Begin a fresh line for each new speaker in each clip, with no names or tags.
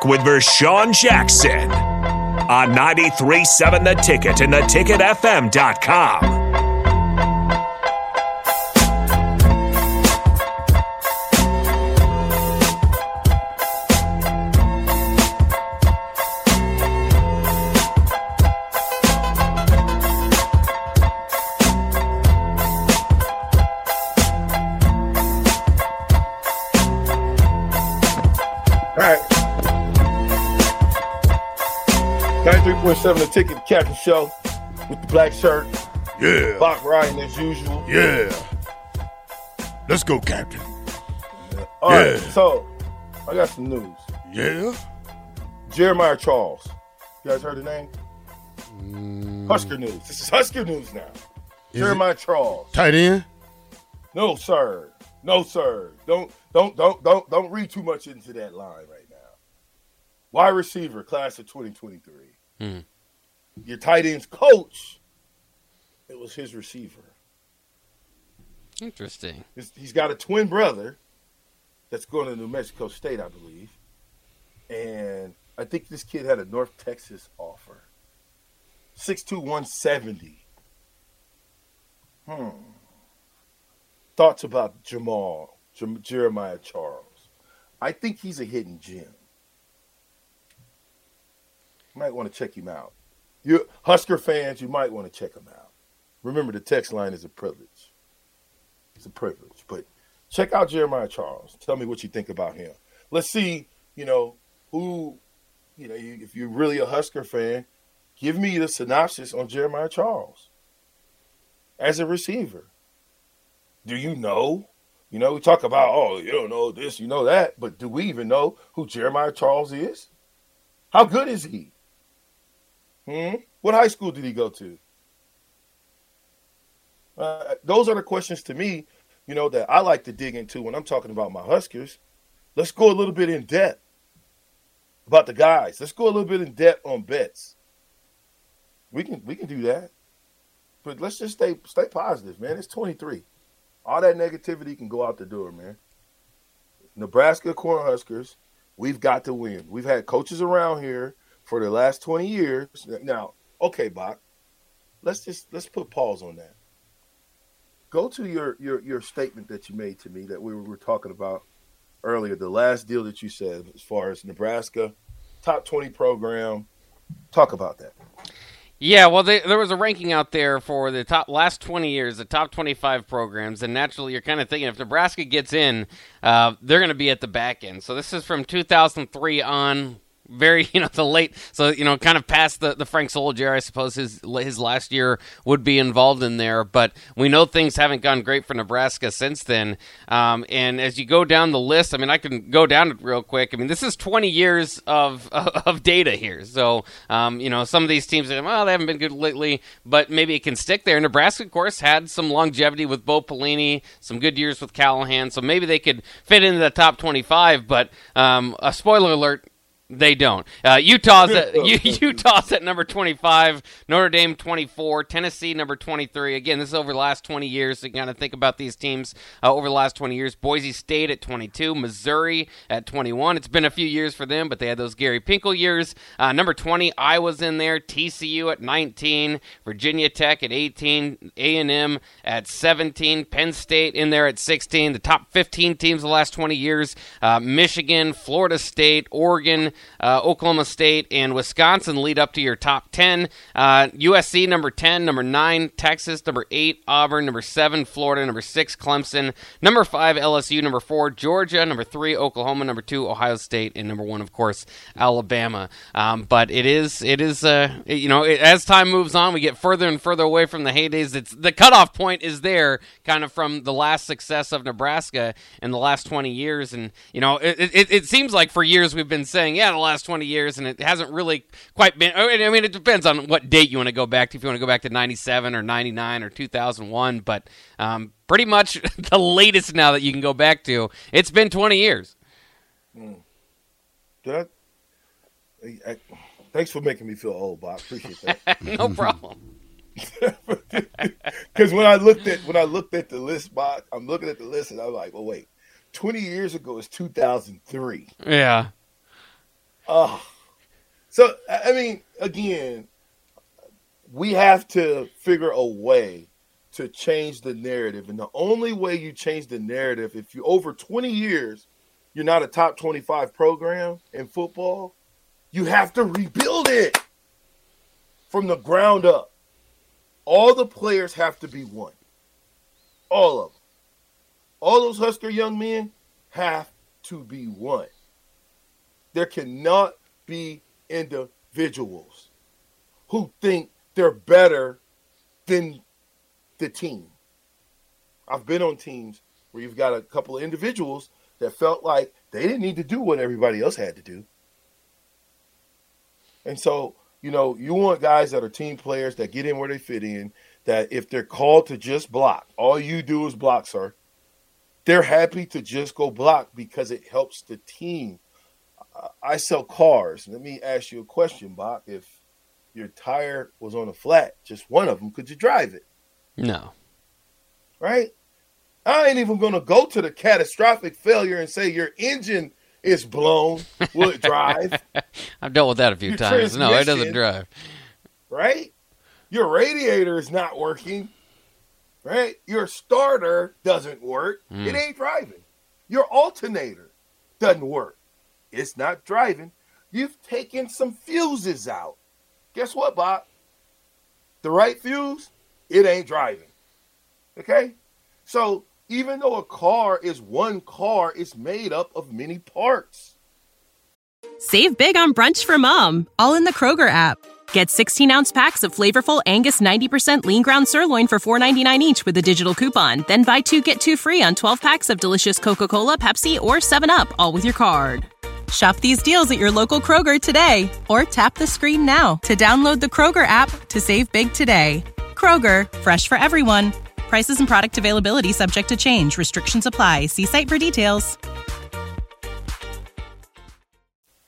Back with Vershan Jackson on 93.7 The Ticket and theticketfm.com.
Seven the ticket, the captain show with the black shirt.
Yeah.
Bach Ryan as usual.
Yeah. Let's go, Captain.
Yeah. All yeah. right, so I got some news.
Yeah.
Jeremiah Charles. You guys heard the name? Mm. Husker News. This is Husker News now. Is Jeremiah Charles.
Tight end?
No, sir. No, sir. Don't don't don't don't don't read too much into that line right now. Wide receiver, class of 2023. Mm. Your tight end's coach, it was his receiver.
Interesting.
He's got a twin brother that's going to New Mexico State, I believe. And I think this kid had a North Texas offer. 62170. Hmm. Thoughts about Jamal, Jeremiah Charles. I think he's a hidden gem. Might want to check him out. You Husker fans, you might want to check him out. Remember, the text line is a privilege. It's a privilege, but check out Jeremiah Charles. Tell me what you think about him. Let's see, you know, who, you know, if you're really a Husker fan, give me the synopsis on Jeremiah Charles as a receiver. Do you know? You know, we talk about, oh, you don't know this, you know that, but do we even know who Jeremiah Charles is? How good is he? Hmm? What high school did he go to? Uh, those are the questions to me, you know, that I like to dig into when I'm talking about my Huskers. Let's go a little bit in depth about the guys. Let's go a little bit in depth on bets. We can we can do that, but let's just stay stay positive, man. It's 23. All that negativity can go out the door, man. Nebraska Cornhuskers, we've got to win. We've had coaches around here for the last 20 years. Now, okay, Bach, let's just let's put pause on that. Go to your your your statement that you made to me that we were talking about earlier, the last deal that you said as far as Nebraska top 20 program. Talk about that.
Yeah, well, they, there was a ranking out there for the top last 20 years, the top 25 programs, and naturally, you're kind of thinking if Nebraska gets in, uh, they're going to be at the back end. So this is from 2003 on very you know the late so you know kind of past the, the Frank Solich I suppose his his last year would be involved in there. But we know things haven't gone great for Nebraska since then. Um, and as you go down the list I mean I can go down it real quick. I mean this is 20 years of of data here. So um, you know some of these teams are, well they haven't been good lately but maybe it can stick there. Nebraska of course had some longevity with Bo Pelini some good years with Callahan so maybe they could fit into the top 25 but um, a spoiler alert they don't. Uh, Utah's at Utah's at number 25, Notre Dame 24, Tennessee number 23. Again, this is over the last 20 years. So you got to think about these teams uh, over the last 20 years. Boise State at 22, Missouri at 21. It's been a few years for them, but they had those Gary Pinkel years. Uh, number 20, Iowa's in there. TCU at 19, Virginia Tech at 18, A&M at 17, Penn State in there at 16. The top 15 teams the last 20 years: uh, Michigan, Florida State, Oregon. Uh, Oklahoma State and Wisconsin lead up to your top 10. Uh, USC number 10, number 9, Texas number 8, Auburn number 7, Florida number 6, Clemson number 5, LSU number 4, Georgia number 3, Oklahoma number 2, Ohio State, and number 1, of course, Alabama. Um, but it is, it is, uh, you know, it, as time moves on, we get further and further away from the heydays. It's the cutoff point is there, kind of from the last success of Nebraska in the last 20 years, and you know, it, it, it seems like for years we've been saying, yeah, the last 20 years, and it hasn't really quite been. I mean, it depends on what date you want to go back to. If you want to go back to 97 or 99 or 2001, but um, pretty much the latest now that you can go back to, it's been 20 years.
Mm. Did I, I, thanks for making me feel old, Bob. Appreciate that.
no problem.
Because when I looked at when I looked at the list, Bob, I'm looking at the list and I'm like, well, wait, 20 years ago is 2003.
Yeah.
Oh, so I mean, again, we have to figure a way to change the narrative, and the only way you change the narrative, if you over 20 years, you're not a top 25 program in football, you have to rebuild it from the ground up. All the players have to be one. All of them. All those Husker young men have to be one. There cannot be individuals who think they're better than the team. I've been on teams where you've got a couple of individuals that felt like they didn't need to do what everybody else had to do. And so, you know, you want guys that are team players that get in where they fit in, that if they're called to just block, all you do is block, sir. They're happy to just go block because it helps the team. I sell cars. Let me ask you a question, Bach. If your tire was on a flat, just one of them, could you drive it?
No.
Right? I ain't even going to go to the catastrophic failure and say your engine is blown. Will it drive?
I've dealt with that a few
Your
times. No, it doesn't drive.
right? Your radiator is not working, right? Your starter doesn't work. It mm. ain't driving. Your alternator doesn't work. It's not driving. You've taken some fuses out. Guess what, Bob? The right fuse, it ain't driving. Okay? So even though a car is one car, it's made up of many parts.
Save big on brunch for mom, all in the Kroger app. Get 16 ounce packs of flavorful Angus 90% lean ground sirloin for $4.99 each with a digital coupon. Then buy two get two free on 12 packs of delicious Coca Cola, Pepsi, or 7UP, all with your card. Shop these deals at your local Kroger today or tap the screen now to download the Kroger app to save big today. Kroger, fresh for everyone. Prices and product availability subject to change. Restrictions apply. See site for details.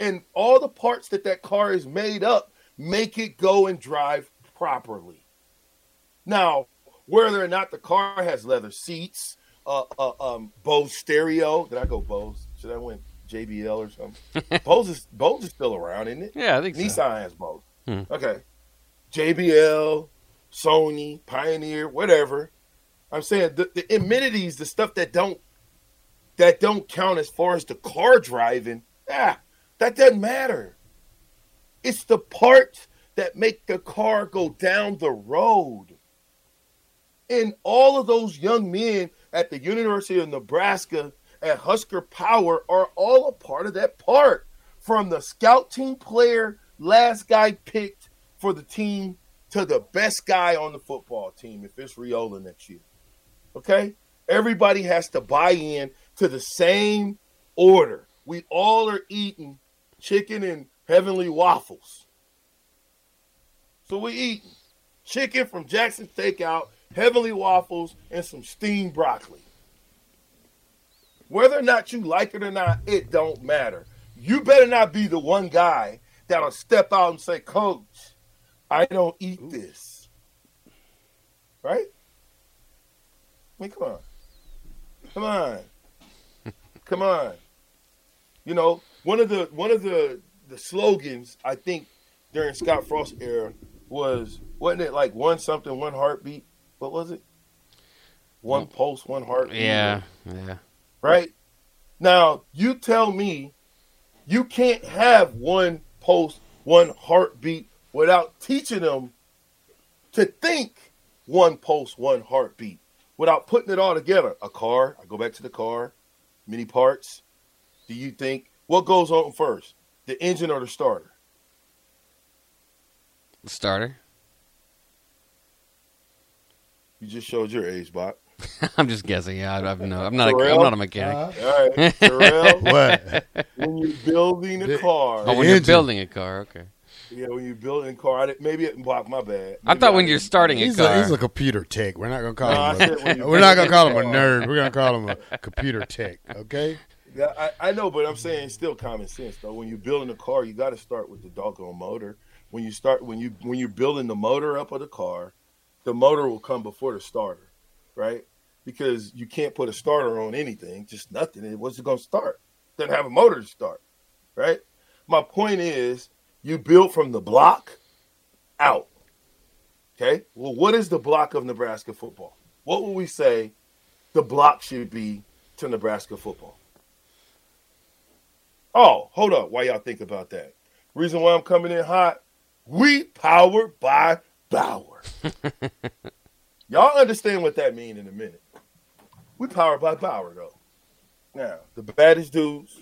and all the parts that that car is made up make it go and drive properly. Now, whether or not the car has leather seats, uh, uh um, Bose stereo, did I go Bose? Should I went JBL or something? Bose is Bose is still around, isn't it?
Yeah, I think so.
Nissan has Bose.
Hmm.
Okay, JBL, Sony, Pioneer, whatever. I'm saying the, the amenities, the stuff that don't that don't count as far as the car driving. Ah, that doesn't matter. It's the parts that make the car go down the road. And all of those young men at the University of Nebraska at Husker Power are all a part of that part. From the scout team player, last guy picked for the team, to the best guy on the football team if it's Raiola next year. Okay? Everybody has to buy in to the same order. We all are eating chicken and heavenly waffles. So we eating chicken from Jackson Steakout, heavenly waffles, and some steamed broccoli. Whether or not you like it or not, it don't matter. You better not be the one guy that'll step out and say, Coach, I don't eat this. Right? I mean, come on. Come on. Come on. You know, one of the one of the the slogans I think during Scott Frost era was wasn't it like one something, one heartbeat? What was it? One mm. pulse, one heartbeat.
Yeah, yeah.
Right? Now, you tell me You can't have one post, one heartbeat without teaching them to think one post, one heartbeat without putting it all together. A car, I go back to the car, many parts. Do you think what goes on first, the engine or the starter?
The starter.
You just showed your age, Bot.
I'm just guessing. Yeah, I, I've no. I'm not. A,
Terrell?
I'm not a mechanic.
Uh,
All right, Terrell,
what?
when you're building a
The-
car,
oh, when you're building a car, okay.
yeah, when you're building a car, I didn't- maybe it blocked my bad.
I
Maybe
thought when you're starting a
He's
car.
a, he's a computer tech. We're not gonna call
No,
him. A, we're not gonna call him a nerd. We're gonna call him a computer tech. Okay.
Yeah, I, I know, but I'm saying still common sense though. When you're building a car, you got to start with the doggone motor. When you start when you when you're building the motor up of the car, the motor will come before the starter, right? Because you can't put a starter on anything, just nothing. It wasn't going to start. Doesn't have a motor to start, right? My point is, you build from the block out. Okay. Well, what is the block of Nebraska football? What would we say the block should be to Nebraska football? Oh, hold up. Why y'all think about that? Reason why I'm coming in hot, we powered by Bauer. y'all understand what that mean in a minute. We powered by Bauer though. Now, the baddest dudes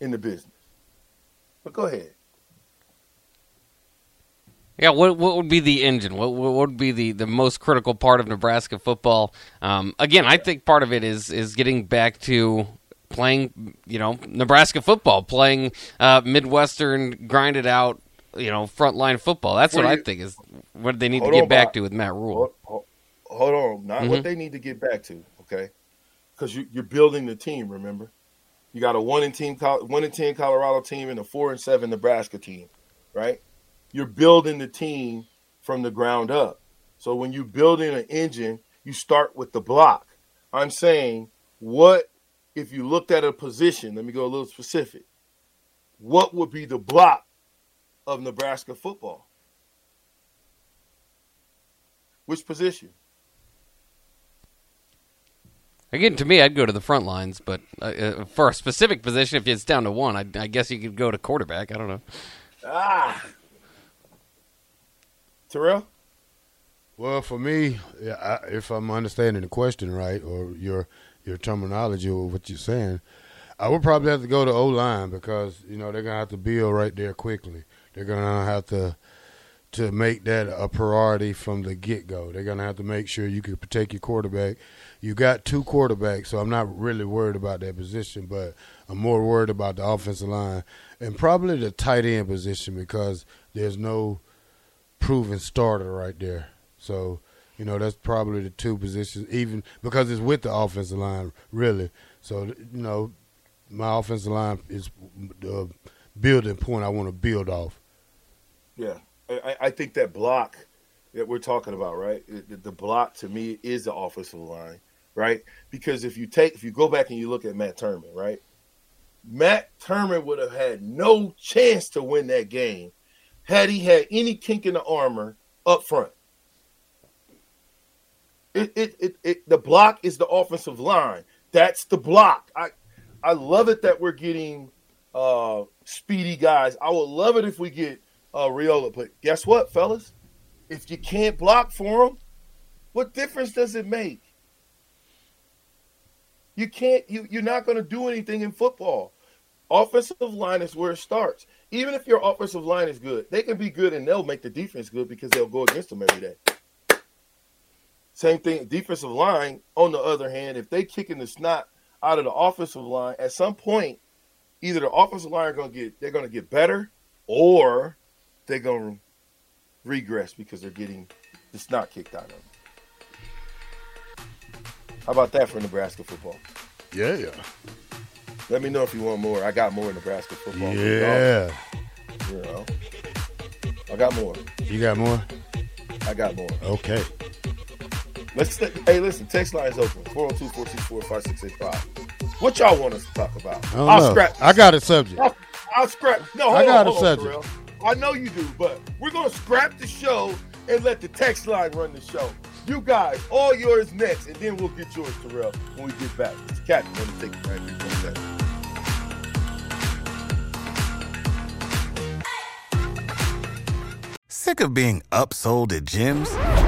in the business. But go ahead.
Yeah, what what would be the engine? What what would be the, the most critical part of Nebraska football? Um, again, I think part of it is is getting back to playing, you know, Nebraska football, playing uh, Midwestern grinded out, you know, frontline football. That's
What
what
do
I think is what they need to get
on,
back
Bob.
to with Matt Rhule.
Hold, hold, on. Not
Mhm.
what they need to get back to, okay? Because you, you're building the team. Remember, you got a one in team, one in ten Colorado team and a four and seven Nebraska team, right? You're building the team from the ground up. So when you building an engine, you start with the block. I'm saying, what if you looked at a position? Let me go a little specific. What would be the block of Nebraska football? Which position?
Again, to me, I'd go to the front lines, but uh, uh, for a specific position, if it's down to one, I, I guess you could go to quarterback. I don't know.
Ah. Terrell?
Well, for me, I, if I'm understanding the question right, or your your terminology or what you're saying, I would probably have to go to O line because you know they're gonna have to build right there quickly. They're gonna have to to make that a priority from the get go. They're gonna have to make sure you can protect your quarterback. You got two quarterbacks, so I'm not really worried about that position, but I'm more worried about the offensive line and probably the tight end position because there's no proven starter right there. So, you know, that's probably the two positions, even because it's with the offensive line, really. So, you know, my offensive line is the building point I want to build off.
Yeah. I, I- think that block that we're talking about, right? The, the block to me is the offensive line, right? Because if you take, if you go back and you look at Matt Turman, right? Matt Turman would have had no chance to win that game had he had any kink in the armor up front. It, it, it, it, the block is the offensive line. That's the block. I, I love it that we're getting uh, speedy guys. I would love it if we get uh, Raiola. But guess what, fellas? If you can't block for them, what difference does it make? You can't. You you're not going to do anything in football. Offensive line is where it starts. Even if your offensive line is good, they can be good and they'll make the defense good because they'll go against them every day. Same thing. Defensive line, on the other hand, if they kicking the snot out of the offensive line, at some point, either the offensive line are to get they're going to get better, or they're going to regress because they're getting the snot kicked out of them. How about that for Nebraska football?
Yeah, yeah.
Let me know if you want more. I got more Nebraska football.
Yeah.
You know, I got more.
You got more?
I got more.
Okay.
Let's hey, listen. Text line is open. 402-464-5685. What y'all want us to talk about?
I don't
I'll
know.
scrap.
I got a subject.
I'll, I'll scrap. No, hold
I got
on,
a
on,
subject.
Terrell. I know you do, but we're going to scrap the show and let the text line run the show. You guys, all yours next, and then we'll get yours, Terrell, when we get back. It's Captain. Let me take it
Sick of being upsold at gyms?